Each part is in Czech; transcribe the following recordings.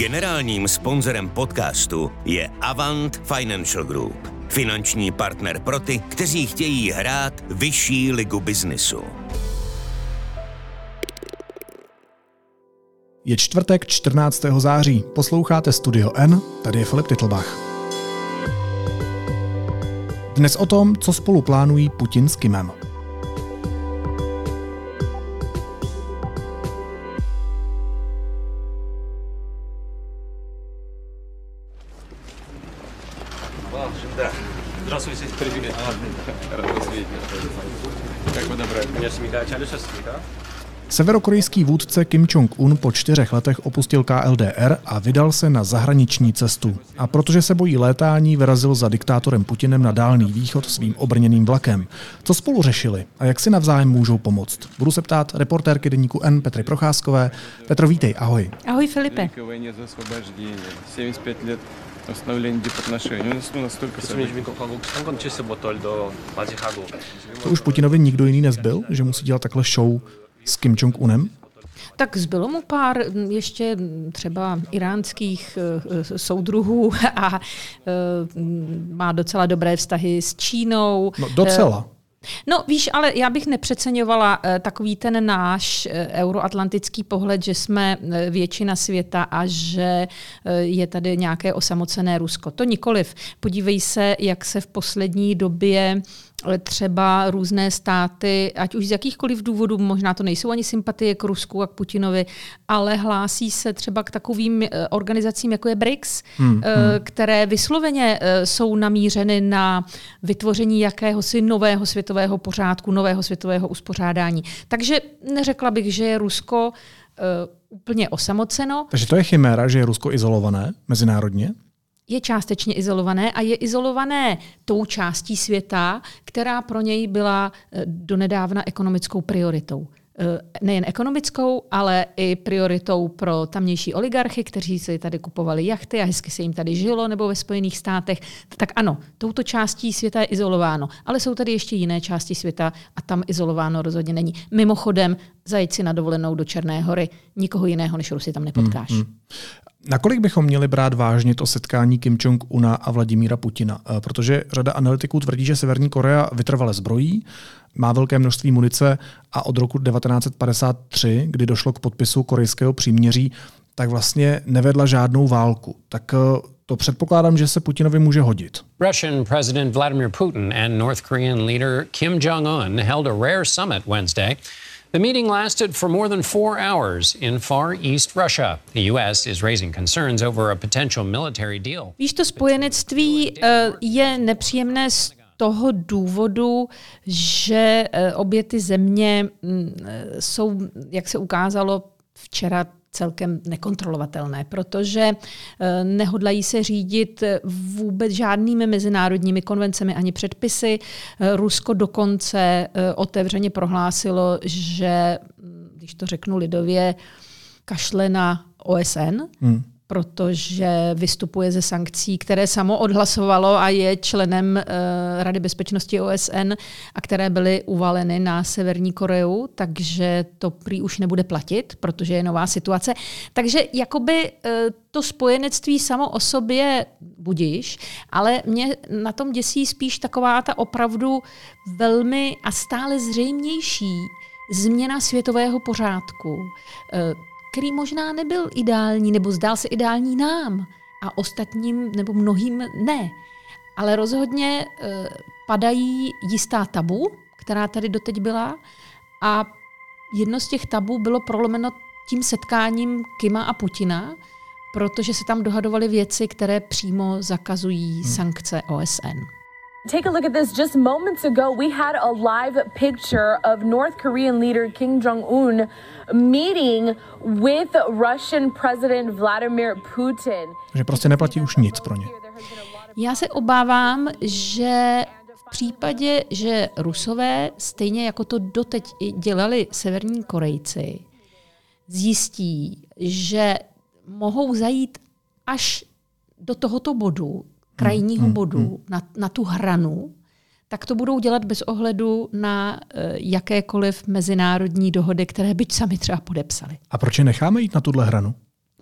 Generálním sponzorem podcastu je Avant Financial Group, finanční partner pro ty, kteří chtějí hrát vyšší ligu biznisu. Je čtvrtek 14. září, posloucháte Studio N, tady je Filip Titlbach. Dnes o tom, co spolu plánují Putin s Kimem. Severokorejský vůdce Kim Jong-un po čtyřech letech opustil KLDR a vydal se na zahraniční cestu. A protože se bojí létání, vyrazil za diktátorem Putinem na Dálný východ svým obrněným vlakem. Co spolu řešili a jak si navzájem můžou pomoct? Budu se ptát reportérky deníku N Petry Procházkové. Petro, vítej, ahoj. Ahoj Filipe. To už Putinovi nikdo jiný nezbyl, že musí dělat takhle show s Kim Jong-unem? Tak zbylo mu pár ještě třeba iránských eh, soudruhů a mm, má docela dobré vztahy s Čínou. No docela. No víš, ale já bych nepřeceňovala takový ten náš euroatlantický pohled, že jsme většina světa a že je tady nějaké osamocené Rusko. To nikoliv. Podívej se, jak se v poslední době třeba různé státy, ať už z jakýchkoliv důvodů, možná to nejsou ani sympatie k Rusku a k Putinovi, ale hlásí se třeba k takovým eh, organizacím, jako je BRICS, hmm, které vysloveně eh, jsou namířeny na vytvoření jakéhosi nového světového pořádku, nového světového uspořádání. Takže neřekla bych, že je Rusko eh, úplně osamoceno. Takže to je chiméra, že je Rusko izolované mezinárodně? Je částečně izolované a je izolované tou částí světa, která pro něj byla eh, donedávna ekonomickou prioritou. Eh, Nejen ekonomickou, ale i prioritou pro tamnější oligarchy, kteří si tady kupovali jachty a hezky se jim tady žilo, nebo ve Spojených státech. Tak ano, touto částí světa je izolováno. Ale jsou tady ještě jiné části světa a tam izolováno rozhodně není. Mimochodem, zajít si na dovolenou do Černé hory, nikoho jiného než Rusy tam nepotkáš. Hmm, hmm. Nakolik bychom měli brát vážně to setkání Kim Jong-una a Vladimíra Putina? Eh, Protože řada analytiků tvrdí, že Severní Korea vytrvale zbrojí, má velké množství munice a od roku 1953, kdy došlo k podpisu korejského příměří, tak vlastně nevedla žádnou válku. Tak eh, to předpokládám, že se Putinovi může hodit. Russian President Vladimir Putin and North Korean leader Kim Jong un held a rare summit Wednesday. The meeting lasted for more than four hours in Far East Russia. The U.S. is raising concerns over a potential military deal. Víš, to spojenectví eh, je nepříjemné z toho důvodu, že eh, obě ty země mm, eh, jsou, jak se ukázalo včera, celkem nekontrolovatelné, protože eh, nehodlají se řídit vůbec žádnými mezinárodními konvencemi ani předpisy. Rusko dokonce otevřeně prohlásilo, že, hm, když to řeknu lidově, kašle na OSN, hmm protože vystupuje ze sankcí, které samo odhlasovalo a je členem uh, Rady bezpečnosti OSN a které byly uvaleny na Severní Koreu, takže to prý už nebude platit, protože je nová situace. Takže jakoby uh, to spojenectví samo o sobě budíš, ale mě na tom děsí spíš taková ta opravdu velmi a stále zřejmější změna světového pořádku. Uh, který možná nebyl ideální, nebo zdál se ideální nám a ostatním nebo mnohým ne. Ale rozhodně eh, padají jistá tabu, která tady doteď byla a jedno z těch tabu bylo prolomeno tím setkáním Kima a Putina, protože se tam dohadovaly věci, které přímo zakazují hmm. sankce OSN. Take a look at this. Just moments ago, we had a live picture of North Korean leader Kim Jong un meeting with Russian President Vladimir Putin. Že prostě neplatí už nic pro ně. Já se obávám, že v případě, že Rusové, stejně jako to doteď i dělali severní Korejci, zjistí, že mohou zajít až do tohoto bodu, krajního hmm, bodu, hmm. Na, na tu hranu, tak to budou dělat bez ohledu na uh, jakékoliv mezinárodní dohody, které byť sami třeba podepsali. A proč je necháme jít na tuhle hranu?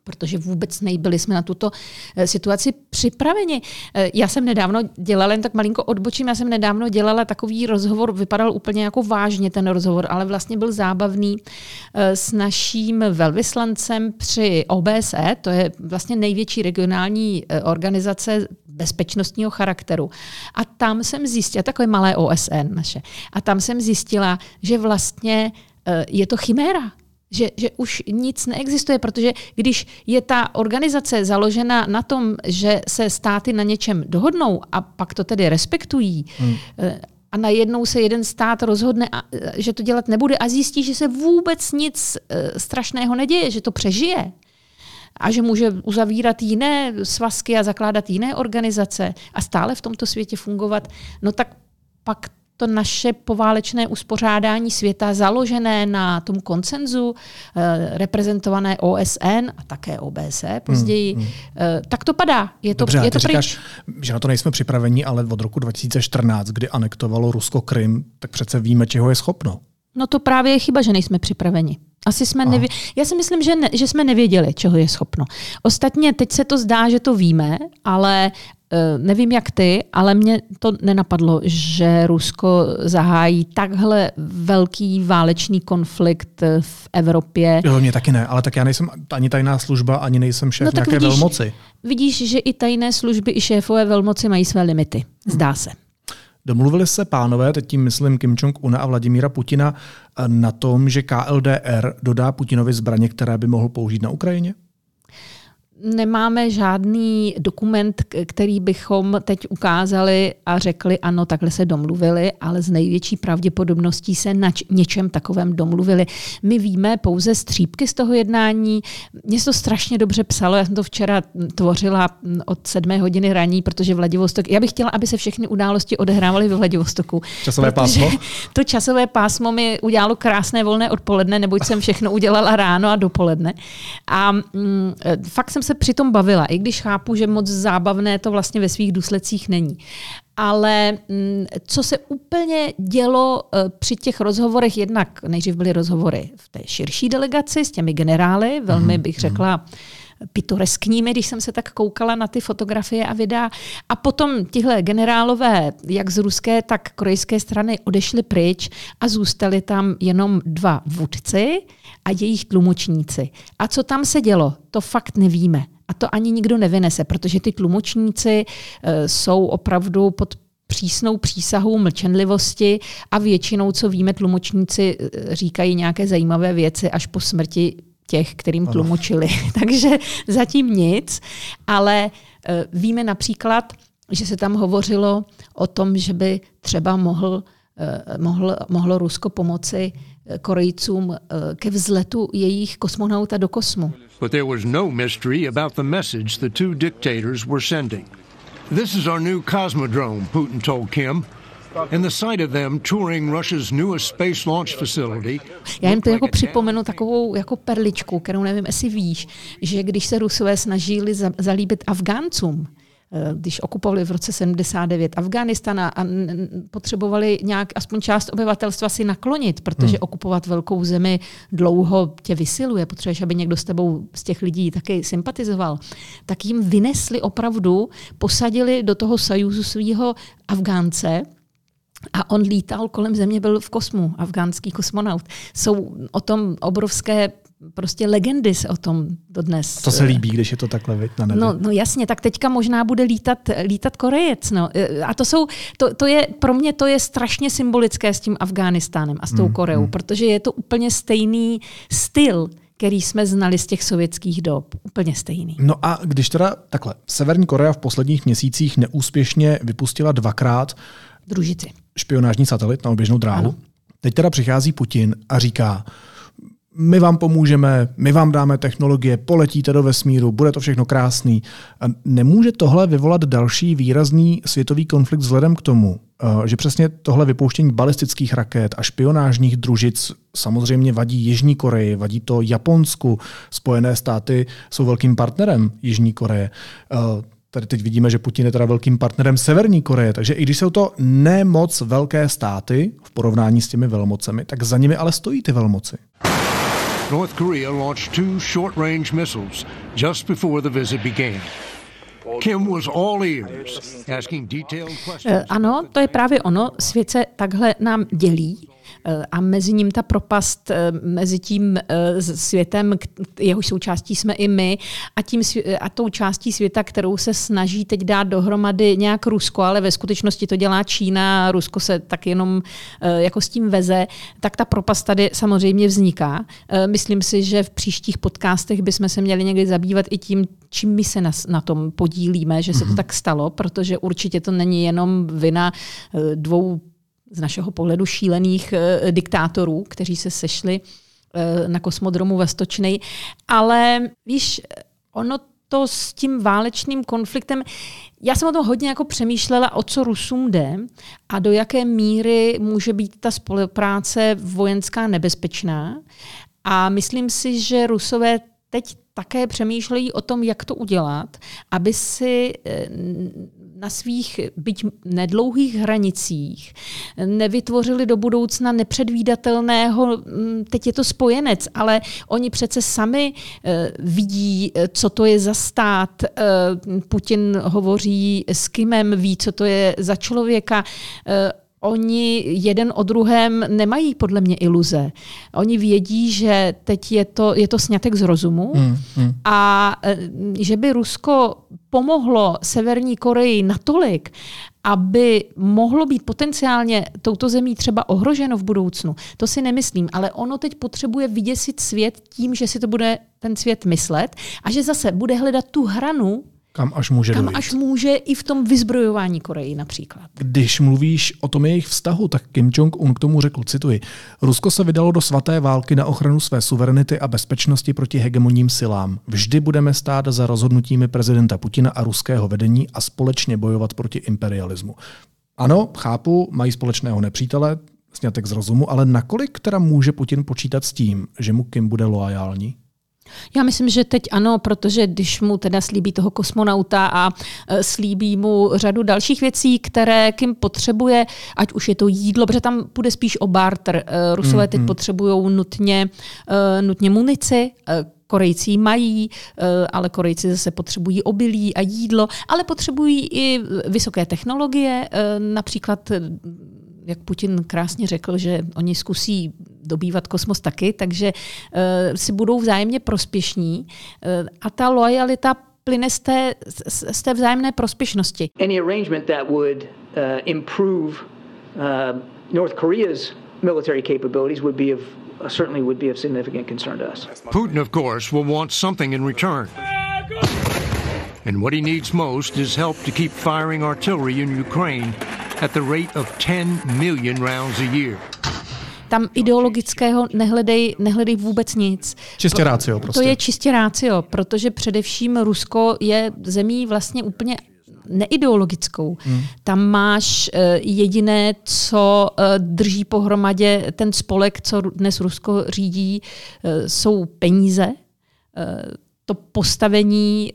Protože vůbec nebyli jsme na tuto eh, situaci připraveni. Eh, já jsem nedávno dělala, jen tak malinko odbočím, já jsem nedávno dělala takový rozhovor, vypadal úplně jako vážně ten rozhovor, ale vlastně byl zábavný eh, s naším velvyslancem při OBSE, to je vlastně největší regionální organizace bezpečnostního charakteru. A tam jsem zjistila, takové malé OSN naše, a tam jsem zjistila, že vlastně je to chiméra že, že už nic neexistuje, protože když je ta organizace založena na tom, že se státy na něčem dohodnou a pak to tedy respektují, hmm. Eh, a najednou se jeden stát rozhodne, eh, že to dělat nebude a zjistí, že se vůbec nic eh, strašného neděje, že to přežije a že může uzavírat jiné svazky a zakládat jiné organizace a stále v tomto světě fungovat, no tak pak to naše poválečné uspořádání světa založené na tom koncenzu, eh, reprezentované OSN a také OBSE později, hmm, hmm. Eh, tak to padá. Je to, Dobře, je to ty říkáš, že na to nejsme připraveni, ale od roku 2014, kdy anektovalo Rusko Krym, tak přece víme, čeho je schopno. No to právě je chyba, že nejsme připraveni. Asi jsme nevě... Já si myslím, že, ne, že jsme nevěděli, čeho je schopno. Ostatně teď se to zdá, že to víme, ale nevím jak ty, ale mě to nenapadlo, že Rusko zahájí takhle velký válečný konflikt v Evropě. Jo, mě taky ne, ale tak já nejsem ani tajná služba, ani nejsem šéf no, nějaké vidíš, velmoci. Vidíš, že i tajné služby, i šéfové velmoci mají své limity. Zdá se. Domluvili se pánové, teď tím myslím Kim Jong-una a Vladimíra Putina, na tom, že KLDR dodá Putinovi zbraně, které by mohl použít na Ukrajině? Nemáme žádný dokument, který bychom teď ukázali a řekli, ano, takhle se domluvili, ale z největší pravděpodobností se na něčem takovém domluvili. My víme pouze střípky z toho jednání. Mně se to strašně dobře psalo, já jsem to včera tvořila od sedmé hodiny raní, protože Vladivostok, já bych chtěla, aby se všechny události odehrávaly ve Vladivostoku. Časové pásmo? To časové pásmo mi udělalo krásné volné odpoledne, neboť jsem všechno udělala ráno a dopoledne. A mm, fakt jsem se přitom bavila, i když chápu, že moc zábavné to vlastně ve svých důsledcích není. Ale mm, co se úplně dělo eh, při těch rozhovorech, jednak nejdřív byly rozhovory v té širší delegaci s těmi generály, velmi mhm, bych mhm. řekla, pitoreskními, když jsem se tak koukala na ty fotografie a videa. A potom tihle generálové, jak z ruské, tak korejské strany, odešli pryč a zůstali tam jenom dva vůdci a jejich tlumočníci. A co tam se dělo, to fakt nevíme. A to ani nikdo nevynese, protože ty tlumočníci e, jsou opravdu pod přísnou přísahou mlčenlivosti a většinou, co víme, tlumočníci e, říkají nějaké zajímavé věci až po smrti těch, kterým tlumočili. Takže zatím nic, ale e, víme například, že se tam hovořilo o tom, že by třeba mohl, mohl, mohlo Rusko pomoci Korejcům ke vzletu jejich kosmonauta do kosmu. But there was no mystery about the message the two dictators were sending. This is our new Cosmodrome, Putin told Kim. And the sight of them touring Russia's newest space launch facility. Já jen to jako připomenu takovou jako perličku, kterou nevím, jestli víš, že když se Rusové snažili zalíbit Afgáncům, Eh, když okupovali v roce 79 Afghánistana a potřebovali nějak aspoň část obyvatelstva si naklonit, protože hmm. okupovat velkou zemi dlouho tě vysiluje, potřebuješ, aby někdo s tebou z těch lidí taky sympatizoval, tak jim vynesli opravdu, posadili do toho sajuzu svého Afgánce, a on lítal kolem země, byl v kosmu, afgánský kosmonaut. Jsou o tom obrovské prostě legendy se o tom dodnes. To se líbí, když je to takhle na nebi. No, no jasně, tak teďka možná bude lítat, lítat Korejec. No. A to, jsou, to, to je, pro mě to je strašně symbolické s tím Afghánistánem a s tou mm, Koreou, mm. protože je to úplně stejný styl, který jsme znali z těch sovětských dob. Úplně stejný. No a když teda takhle, Severní Korea v posledních měsících neúspěšně vypustila dvakrát družici. Špionážní satelit na oběžnou dráhu. Ano. Teď teda přichází Putin a říká, my vám pomůžeme, my vám dáme technologie, poletíte do vesmíru, bude to všechno krásný. A nemůže tohle vyvolat další výrazný světový konflikt vzhledem k tomu, eh, že přesně tohle vypouštění balistických raket a špionážních družic samozřejmě vadí Jižní Koreji, vadí to Japonsku, Spojené státy jsou velkým partnerem Jižní Koreje. Tady teď vidíme, že Putin je teda velkým partnerem Severní Koreje, takže i když jsou to nemoc velké státy v porovnání s těmi velmocemi, tak za nimi ale stojí ty velmoci. North Korea launched two short range missiles just before the visit began. Kim was all ears, asking detailed questions. Eh, Ano, to je právě ono. Svět se takhle nám dělí a mezi ním ta propast eh, mezi tím eh, světem, jehož součástí jsme i my, a, tím, a tou částí světa, kterou se snaží teď dát dohromady nějak Rusko, ale ve skutečnosti to dělá Čína, Rusko se tak jenom eh, jako s tím veze, tak ta propast tady samozřejmě vzniká. Eh, Myslím si, že v příštích podcastech bychom se měli někdy zabývat i tím, čím my se na, na tom podílíme, že se to tak stalo, protože určitě to není jenom vina eh, dvou z našeho pohledu šílených eh, diktátorů, kteří se sešli eh, na kosmodromu ve Stočnej. Ale víš, ono to s tím válečným konfliktem, já jsem o tom hodně jako přemýšlela, o co Rusům jde a do jaké míry může být ta spolupráce vojenská nebezpečná. A myslím si, že Rusové teď také přemýšlejí o tom, jak to udělat, aby si eh, na svých byť nedlouhých hranicích nevytvořili do budoucna nepředvídatelného, mm, teď je to spojenec, ale oni přece sami eh, vidí, eh, co to je za stát. Eh, Putin hovoří s Kimem, ví, co to je za člověka. Oni jeden o druhém nemají podle mě iluze. Oni vědí, že teď je to, je to snětek z rozumu Hmm, hmm. a e, že by Rusko pomohlo Severní Koreji natolik, aby mohlo být potenciálně touto zemí třeba ohroženo v budoucnu, to si nemyslím, ale ono teď potřebuje vyděsit svět tím, že si to bude ten svět myslet a že zase bude hledat tu hranu, Kam až může kam dojít. až může i v tom vyzbrojování Koreji například. Když mluvíš o tom jejich vztahu, tak Kim Jong-un k tomu řekl, cituji, Rusko se vydalo do svaté války na ochranu své suverenity a bezpečnosti proti hegemonním silám. Vždy budeme stát za rozhodnutími prezidenta Putina a ruského vedení a společně bojovat proti imperialismu. Ano, chápu, mají společného nepřítele, snětek z rozumu, ale nakolik teda může Putin počítat s tím, že mu Kim bude loajální? Já myslím, že teď ano, protože když mu teda slíbí toho kosmonauta a e, slíbí mu řadu dalších věcí, které Kim potřebuje, ať už je to jídlo, protože tam půjde spíš o barter. E, Rusové Mm, teď potřebují nutně, e, nutně munici, Korejci mají, ale Korejci zase potřebují obilí a jídlo, ale potřebují i vysoké technologie, například jak Putin krásně řekl, že oni zkusí dobývat kosmos taky, takže uh, si budou vzájemně prospěšní uh, a ta lojalita plyne z té, z, z té vzájemné prospěšnosti. any arrangement that would uh, improve uh, North Korea's military capabilities would be of uh, certainly would be of significant concern to us. Putin, of course, will want something in return. And what he needs most is help to keep firing artillery in Ukraine at the rate of 10 million rounds a year. Tam ideologického nehledej, nehledej vůbec nic. Čistě rácio prostě. To je čistě rácio, protože především Rusko je zemí vlastně úplně neideologickou. Hmm. Tam máš uh, jediné, co uh, drží pohromadě ten spolek, co dnes Rusko řídí, uh, jsou peníze. To postavení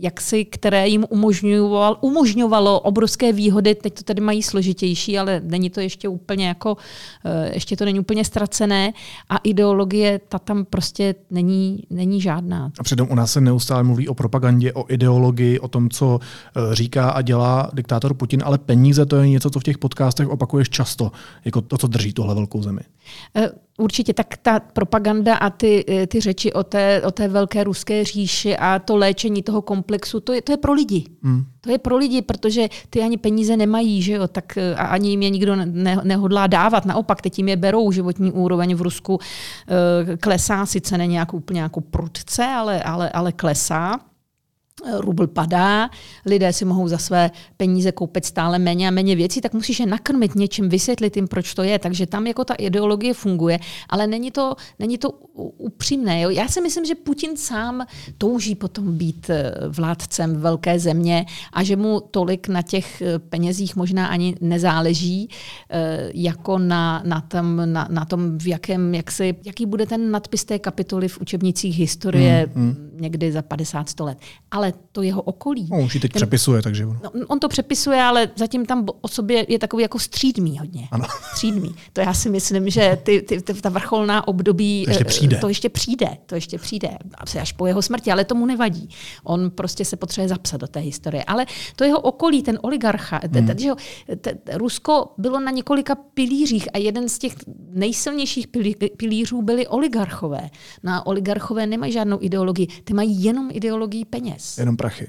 jaksi, které jim umožňoval, umožňovalo obrovské výhody, teď to tady mají složitější, ale není to ještě úplně jako, eh, ještě to není úplně ztracené a ideologie, ta tam prostě není, není žádná. A přitom u nás se neustále mluví o propagandě, o ideologii, o tom, co eh, říká a dělá diktátor Putin, ale peníze to je něco, co v těch podcastech opakuješ často, jako to, co drží tuhle velkou zemi. Eh, Určitě, tak ta propaganda a ty, eh, ty řeči o té, o té velké ruské říši a to léčení toho komplexu, to je, to je pro lidi. Hmm. To je pro lidi, protože ty ani peníze nemají, že jo, tak eh, a ani jim je nikdo ne, nehodlá dávat. Naopak, teď jim je berou životní úroveň v Rusku eh, klesá, sice ne nějak úplně jako prudce, ale, ale, ale klesá rubl padá, lidé si mohou za své peníze koupit stále méně a méně věcí, tak musíš je nakrmit něčím, vysvětlit jim, proč to je. Takže tam jako ta ideologie funguje, ale není to, není to upřímné. Jo? Já si myslím, že Putin sám touží potom být eh, vládcem velké země a že mu tolik na těch eh, penězích možná ani nezáleží, eh, jako na, na, tom, na, na tom, v jakém, jak si, jaký bude ten nadpis té kapitoly v učebnicích historie hmm, hmm. někdy za 50-100 let. Ale ale to jeho okolí. On už ji teď ten, přepisuje, takže... No, on to přepisuje, ale zatím tam o sobě je takový jako střídmý hodně. Ano. Střídmý. To já si myslím, že ty, ty, ty, ta vrcholná období... To ještě přijde. To ještě přijde. To ještě přijde. Až po jeho smrti, ale tomu nevadí. On prostě se potřebuje zapsat do té historie. Ale to jeho okolí, ten oligarcha, hmm. t, Rusko bylo na několika pilířích a jeden z těch nejsilnějších pilířů byli oligarchové. Na no oligarchové nemají žádnou ideologii, ty mají jenom ideologii peněz. Jenom prachy.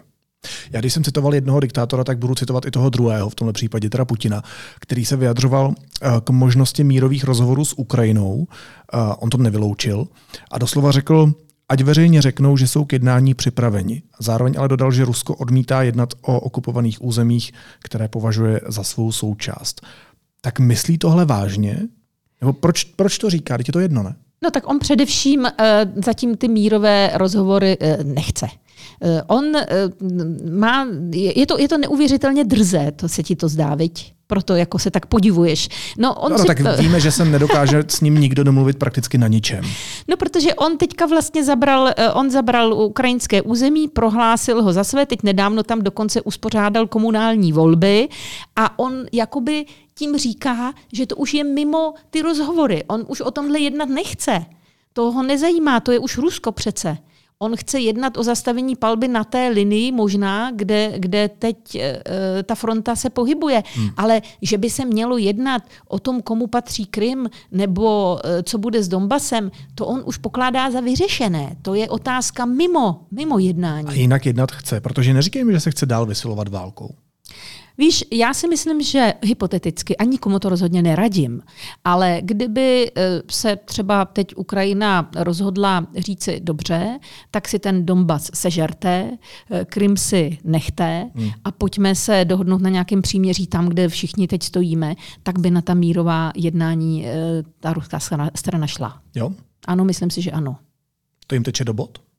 Já když jsem citoval jednoho diktátora, tak budu citovat i toho druhého, v tomhle případě teda Putina, který se vyjadřoval eh, k možnosti mírových rozhovorů s Ukrajinou. Eh, on to nevyloučil a doslova řekl, ať veřejně řeknou, že jsou k jednání připraveni. Zároveň ale dodal, že Rusko odmítá jednat o okupovaných územích, které považuje za svou součást. Tak myslí tohle vážně? Nebo proč, proč to říká? Teď je to jedno, ne? No tak on především uh, zatím ty mírové rozhovory uh, nechce. Uh, on uh, má, je to, je to neuvěřitelně drze, to se ti to zdá, viď? proto jako se tak podivuješ. No, on no, no si... tak víme, že se nedokáže s ním nikdo domluvit prakticky na ničem. No, protože on teďka vlastně zabral, on zabral ukrajinské území, prohlásil ho za své, teď nedávno tam dokonce uspořádal komunální volby a on jakoby tím říká, že to už je mimo ty rozhovory. On už o tomhle jednat nechce. To ho nezajímá, to je už Rusko přece. On chce jednat o zastavení palby na té linii možná, kde, kde teď e, ta fronta se pohybuje. Hmm. Ale že by se mělo jednat o tom, komu patří Krym nebo e, co bude s Donbasem, to on už pokládá za vyřešené. To je otázka mimo, mimo jednání. A jinak jednat chce, protože neříkejme, že se chce dál vysilovat válkou. Víš, já si myslím, že hypoteticky, ani nikomu to rozhodně neradím, ale kdyby eh, se třeba teď Ukrajina rozhodla říci dobře, tak si ten Donbass sežerte, eh, Krym si nechte hmm. a pojďme se dohodnout na nějakém příměří tam, kde všichni teď stojíme, tak by na ta mírová jednání eh, ta ruská strana šla. Jo? Ano, myslím si, že ano. To jim teče do bod?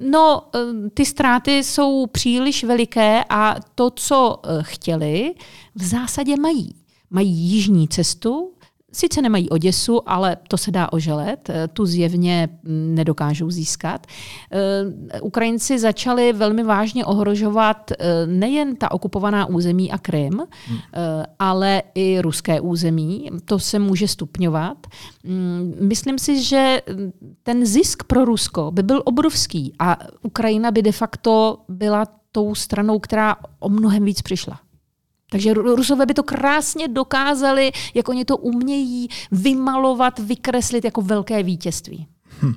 No, eh, ty ztráty jsou příliš veliké a to, co eh, chtěli, v zásadě mají. Mají jižní cestu, Sice nemají Oděsu, ale to se dá oželet, eh, tu zjevně mm, nedokážou získat. Eh, Ukrajinci začali velmi vážně ohrožovat eh, nejen ta okupovaná území a Krym, hmm. ale i ruské území. To se může stupňovat. Mm, myslím si, že ten zisk pro Rusko by byl obrovský a Ukrajina by de facto byla tou stranou, která o mnohem víc přišla. Takže Rusové by to krásně dokázali, jak oni to umějí vymalovat, vykreslit jako velké vítězství. Hm.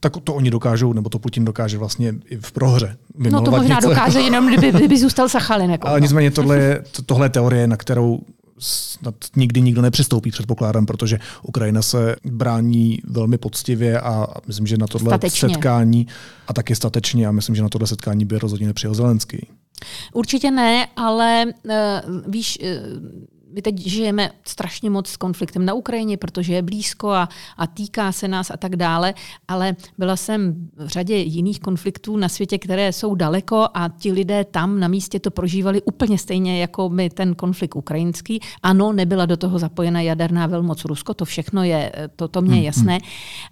Tak to oni dokážou, nebo to Putin dokáže vlastně i v prohře. No to možná něco. dokáže jenom, kdyby, kdyby zůstal Sachalin. Jako Ale nicméně tohle je, to, tohle je teorie, na kterou snad nikdy nikdo nepřistoupí, předpokládám, protože Ukrajina se brání velmi poctivě a myslím, že na tohle statečně. setkání a taky statečně a myslím, že na tohle setkání by rozhodně nepřijel Zelenský. Určitě ne, ale uh, víš, uh, my teď žijeme strašně moc s konfliktem na Ukrajině, protože je blízko a, a týká se nás a tak dále, ale byla jsem v řadě jiných konfliktů na světě, které jsou daleko a ti lidé tam na místě to prožívali úplně stejně jako my ten konflikt ukrajinský. Ano, nebyla do toho zapojena jaderná velmoc Rusko, to všechno je, to, to mě je hmm, jasné, hmm.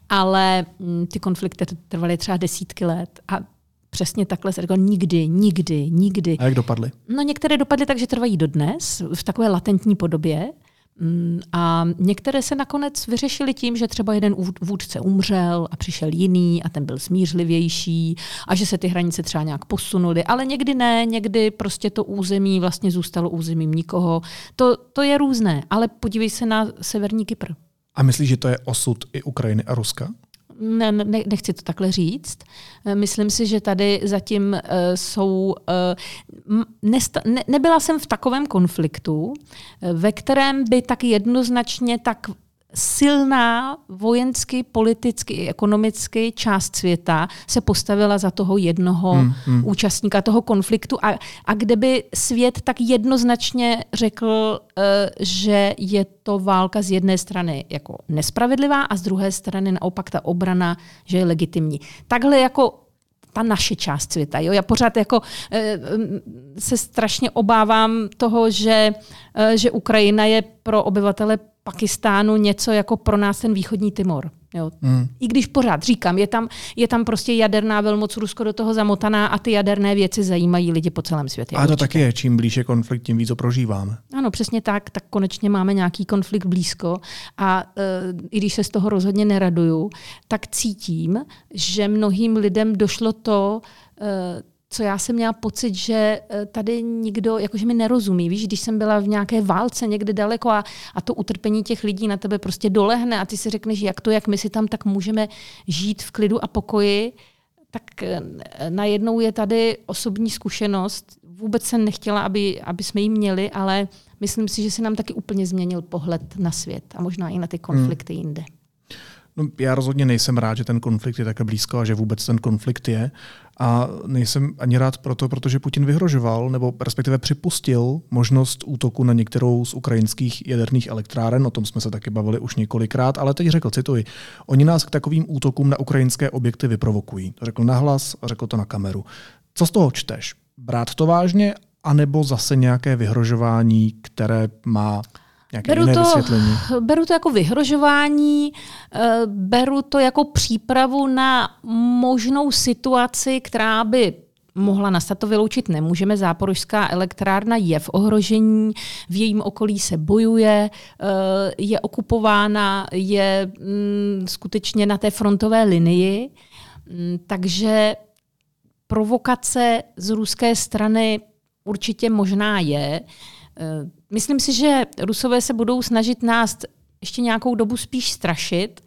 ale mm, ty konflikty trvaly třeba desítky let a přesně takhle se řekl nikdy, nikdy, nikdy. A jak dopadly? No některé dopadly tak, že trvají dodnes v takové latentní podobě. Mm, a některé se nakonec vyřešily tím, že třeba jeden vůdce umřel a přišel jiný a ten byl smířlivější a že se ty hranice třeba nějak posunuly, ale někdy ne, někdy prostě to území vlastně zůstalo územím nikoho. To, to je různé, ale podívej se na severní Kypr. A myslíš, že to je osud i Ukrajiny a Ruska? Ne, ne, nechci to takhle říct. Eh, myslím si, že tady zatím uh, jsou. Uh, nesta, ne, nebyla jsem v takovém konfliktu, ve kterém by tak jednoznačně tak silná vojensky, politicky i ekonomicky část světa se postavila za toho jednoho hmm, hmm. účastníka toho konfliktu a, a kde by svět tak jednoznačně řekl, uh, že je to válka z jedné strany jako nespravedlivá a z druhé strany naopak ta obrana, že je legitimní. Takhle jako ta naše část světa. Jo? Já pořád jako e, se strašně obávám toho, že, e, že Ukrajina je pro obyvatele Pakistánu něco jako pro nás ten východní Timor. Jo. Hmm. I když pořád říkám, je tam, je tam prostě jaderná velmoc Rusko do toho zamotaná a ty jaderné věci zajímají lidi po celém světě. A to taky je, čím blíže konflikt, tím víc ho prožíváme. Ano, přesně tak, tak konečně máme nějaký konflikt blízko a uh, i když se z toho rozhodně neraduju, tak cítím, že mnohým lidem došlo to, uh, co já jsem měla pocit, že eh, tady nikdo, jakože mi nerozumí. Víš, když jsem byla v nějaké válce někde daleko a, a to utrpení těch lidí na tebe prostě dolehne a ty si řekneš, jak to, jak my si tam tak můžeme žít v klidu a pokoji, tak najednou je tady osobní zkušenost. Vůbec jsem nechtěla, aby, aby jsme ji měli, ale myslím si, že se nám taky úplně změnil pohled na svět a možná i na ty konflikty hmm. jinde. No, já rozhodně nejsem rád, že ten konflikt je také blízko a že vůbec ten konflikt je. A nejsem ani rád proto, protože Putin vyhrožoval, nebo respektive připustil možnost útoku na některou z ukrajinských jaderných elektráren, o tom jsme se taky bavili už několikrát, ale teď řekl, cituji, oni nás k takovým útokům na ukrajinské objekty vyprovokují. To řekl nahlas a řekl to na kameru. Co z toho čteš? Brát to vážně, anebo zase nějaké vyhrožování, které má Nějaké beru, jiné to, vysvětlení? beru to jako vyhrožování, eh, beru to jako přípravu na možnou situaci, která by mohla nastat, to vyloučit nemůžeme. Záporožská elektrárna je v ohrožení, v jejím okolí se bojuje, eh, je okupována, je mm, skutečně na té frontové linii, mm, takže provokace z ruské strany určitě možná je. Eh, myslím si, že Rusové se budou snažit nás ještě nějakou dobu spíš strašit.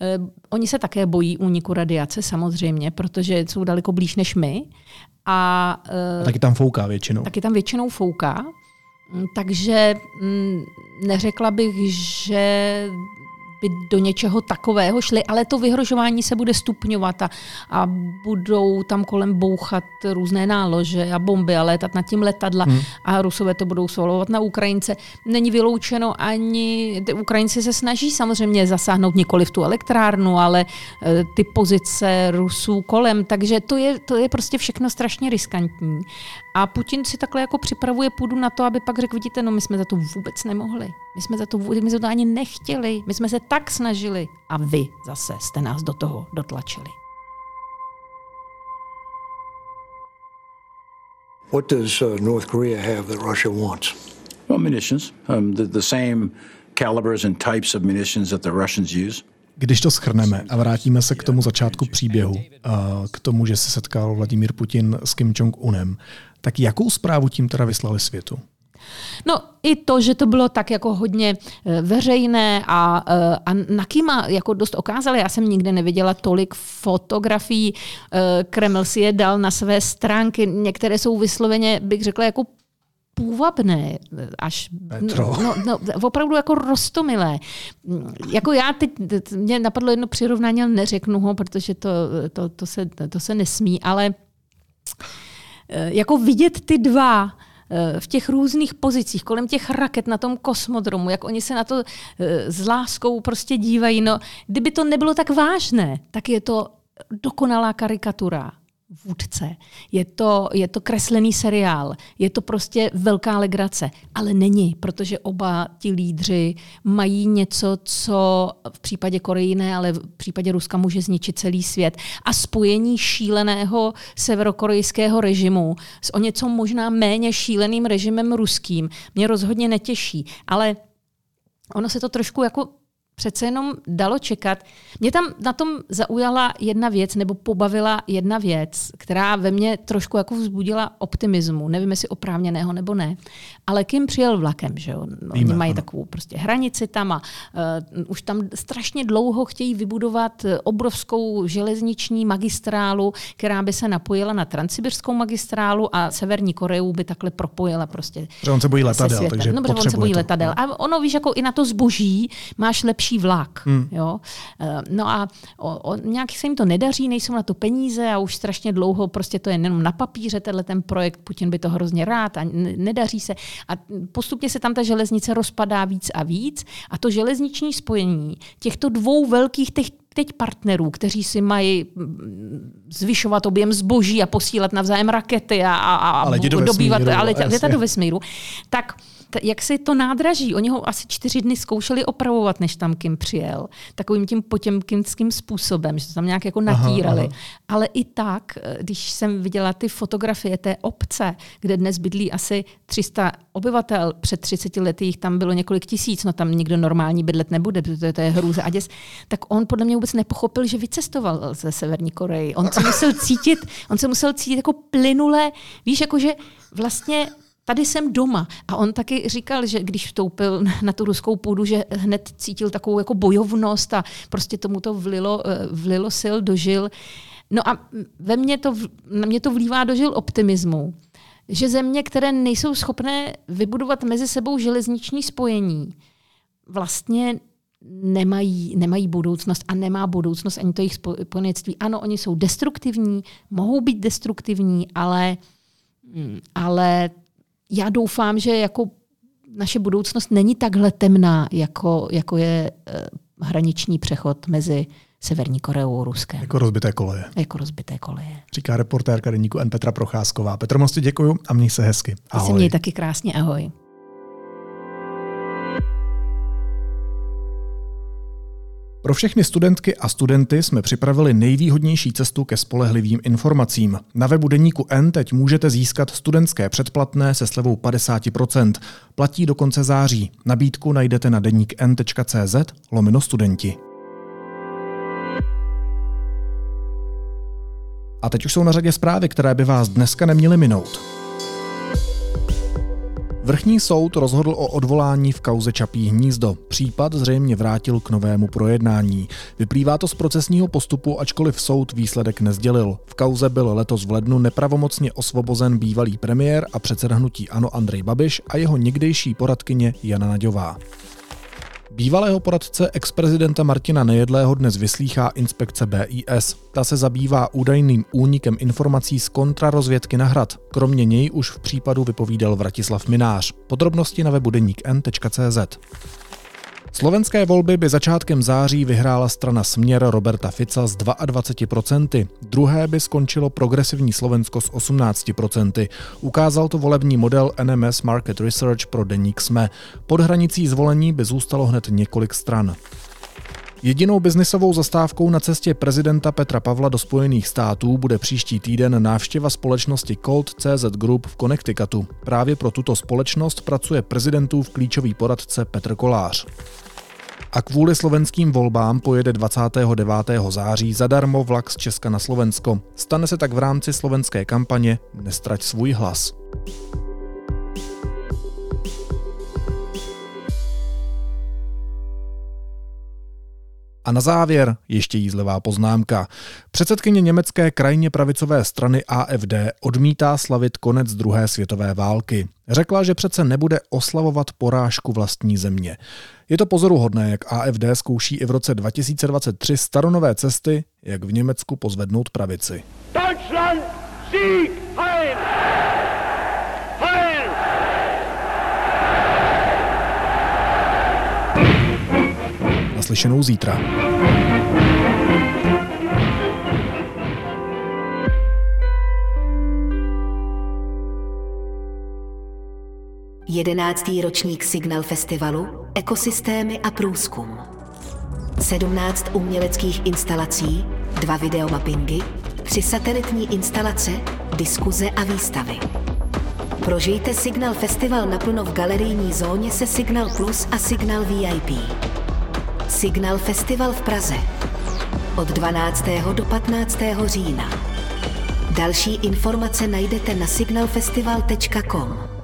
Eh, oni se také bojí úniku radiace samozřejmě, protože jsou daleko blíž než my. A, a taky tam fouká většinou. Taky tam většinou fouká. Mm, takže mm, neřekla bych, že by do něčeho takového šli, ale to vyhrožování se bude stupňovat a, a budou tam kolem bouchat různé nálože a bomby a létat nad tím letadla hmm. a Rusové to budou svalovat na Ukrajince. Není vyloučeno ani, ty Ukrajinci se snaží samozřejmě zasáhnout nikoli v tu elektrárnu, ale e, ty pozice Rusů kolem, takže to je, to je prostě všechno strašně riskantní. A Putin si takhle jako připravuje půdu na to, aby pak řekl, vidíte, no my jsme za to vůbec nemohli. My jsme za to, my jsme to ani nechtěli. My jsme se tak snažili a vy zase jste nás do toho dotlačili. What does uh, North Korea have that Russia wants? Well, munitions, um, the, the same calibers and types of munitions that the Russians use. Když to schrneme a vrátíme se k tomu začátku příběhu, k tomu, že se setkal Vladimír Putin s Kim Jong-unem, tak jakou zprávu tím teda vyslali světu? No i to, že to bylo tak jako hodně e, veřejné a, e, a na Kima jako dost okázali. Já jsem nikdy neviděla tolik fotografií. E, Kreml si je dal na své stránky. Některé jsou vysloveně, bych řekla, jako půvabné, až Petro. no, no, opravdu jako rostomilé. Jako já teď, mě napadlo jedno přirovnání, ale neřeknu ho, protože to, to, to, se, to se nesmí, ale jako vidět ty dva Eh, v těch různých pozicích, kolem těch raket na tom kosmodromu, jak oni se na to eh, s láskou prostě dívají. No, kdyby to nebylo tak vážné, tak je to dokonalá karikatura vůdce. Je to, je to kreslený seriál, je to prostě velká legrace, ale není, protože oba ti lídři mají něco, co v případě Koreji ne, ale v případě Ruska může zničit celý svět. A spojení šíleného severokorejského režimu s o něco možná méně šíleným režimem ruským mě rozhodně netěší, ale ono se to trošku jako přece jenom dalo čekat. Mě tam na tom zaujala jedna věc, nebo pobavila jedna věc, která ve mně trošku jako vzbudila optimismu. Nevím, jestli oprávněného nebo ne. Ale Kim přijel vlakem, že jo? No, oni mají ano. takovou prostě hranici tam a uh, už tam strašně dlouho chtějí vybudovat eh, obrovskou železniční magistrálu, která by se napojila na transsibirskou magistrálu a Severní Koreu by takhle propojila prostě. Že on se bojí letadel, takže no, on se bojí letadel. A ono, víš, jako i na to zboží máš lepší vlak. Hmm. Jo? Uh, no a o, o, nějak se jim to nedaří, nejsou na to peníze a už strašně dlouho prostě to je jenom na papíře, tenhle ten projekt, Putin by to hrozně rád a nedaří se. A postupně se tam ta železnice rozpadá víc a víc a to železniční spojení těchto dvou velkých těch teď partnerů, kteří si mají mm, zvyšovat objem zboží a posílat navzájem rakety a, a, a ale dobývat ale leta do vesmíru, tak t- jak si to nádraží, oni ho asi čtyři dny zkoušeli opravovat, než tam Kim přijel, takovým tím potěmkinským způsobem, že to tam nějak jako natírali. Aha, aha. Ale i tak, eh, když jsem viděla ty fotografie té obce, kde dnes bydlí asi 300 obyvatel, před 30 lety jich tam bylo několik tisíc, no tam nikdo normální bydlet nebude, protože to je hrůze a děs, tak on podle mě vůbec nepochopil, že vycestoval ze Severní Koreji. On se musel cítit, on se musel cítit jako plynule, víš, jako že vlastně tady jsem doma. A on taky říkal, že když vstoupil na tu ruskou půdu, že hned cítil takovou jako bojovnost a prostě tomu to vlilo, eh, vlilo sil, dožil. No a ve mně to, na mě to vlívá dožil optimismu, že země, které nejsou schopné vybudovat mezi sebou železniční spojení, vlastně nemají, nemají budoucnost a nemá budoucnost ani to jejich spojenectví. Ano, oni jsou destruktivní, mohou být destruktivní, ale, mm, ale já doufám, že jako naše budoucnost není takhle temná, jako, jako je uh, hraniční přechod mezi Severní Koreou a Ruskem. Jako rozbité koleje. Jako rozbité koleje. Říká reportérka deníku N. Petra Procházková. Petr, moc děkuju a měj se hezky. Ahoj. Ty se měj taky krásně, ahoj. Pro všechny studentky a studenty jsme připravili nejvýhodnější cestu ke spolehlivým informacím. Na webu Deníku N teď můžete získat studentské předplatné se slevou 50%. Platí do konce září. Nabídku najdete na deníkn.cz lomeno studenti. A teď už jsou na řadě zprávy, které by vás dneska neměly minout. Vrchní soud rozhodl o odvolání v kauze Čapí hnízdo. Případ zřejmě vrátil k novému projednání. Vyplývá to z procesního postupu, ačkoliv soud výsledek nezdělil. V kauze byl letos v lednu nepravomocně osvobozen bývalý premiér a předseda hnutí Ano Andrej Babiš a jeho někdejší poradkyně Jana Naďová. Bývalého poradce ex-prezidenta Martina Nejedlého dnes vyslýchá inspekce BIS. Ta se zabývá údajným únikem informací z kontrarozvědky na hrad. Kromě něj už v případu vypovídal Vratislav Minář. Podrobnosti na webu deníkn.cz. Slovenské volby by začátkem září vyhrála strana Směr Roberta Fica s 22%, druhé by skončilo progresivní Slovensko s 18%. Ukázal to volební model NMS Market Research pro deník SME. Pod hranicí zvolení by zůstalo hned několik stran. Jedinou biznisovou zastávkou na cestě prezidenta Petra Pavla do Spojených států bude příští týden návštěva společnosti Colt CZ Group v Connecticutu. Právě pro tuto společnost pracuje prezidentův klíčový poradce Petr Kolář a kvůli slovenským volbám pojede 29. září zadarmo vlak z Česka na Slovensko. Stane se tak v rámci slovenské kampaně Nestrať svůj hlas. A na závěr ještě jízlivá poznámka. Předsedkyně německé krajně pravicové strany AFD odmítá slavit konec druhé světové války. Řekla, že přece nebude oslavovat porážku vlastní země. Je to pozoruhodné, jak AFD zkouší i v roce 2023 staronové cesty, jak v Německu pozvednout pravici. Deutschland, Sieg, Naslyšenou zítra. Jedenáctý ročník Signal Festivalu, ekosystémy a průzkum. 17 uměleckých instalací, dva videomappingy, tři satelitní instalace, diskuze a výstavy. Prožijte Signal Festival naplno v galerijní zóně se Signal Plus a Signal VIP. Signal Festival v Praze. Od 12. do 15. října. Další informace najdete na signalfestival.com.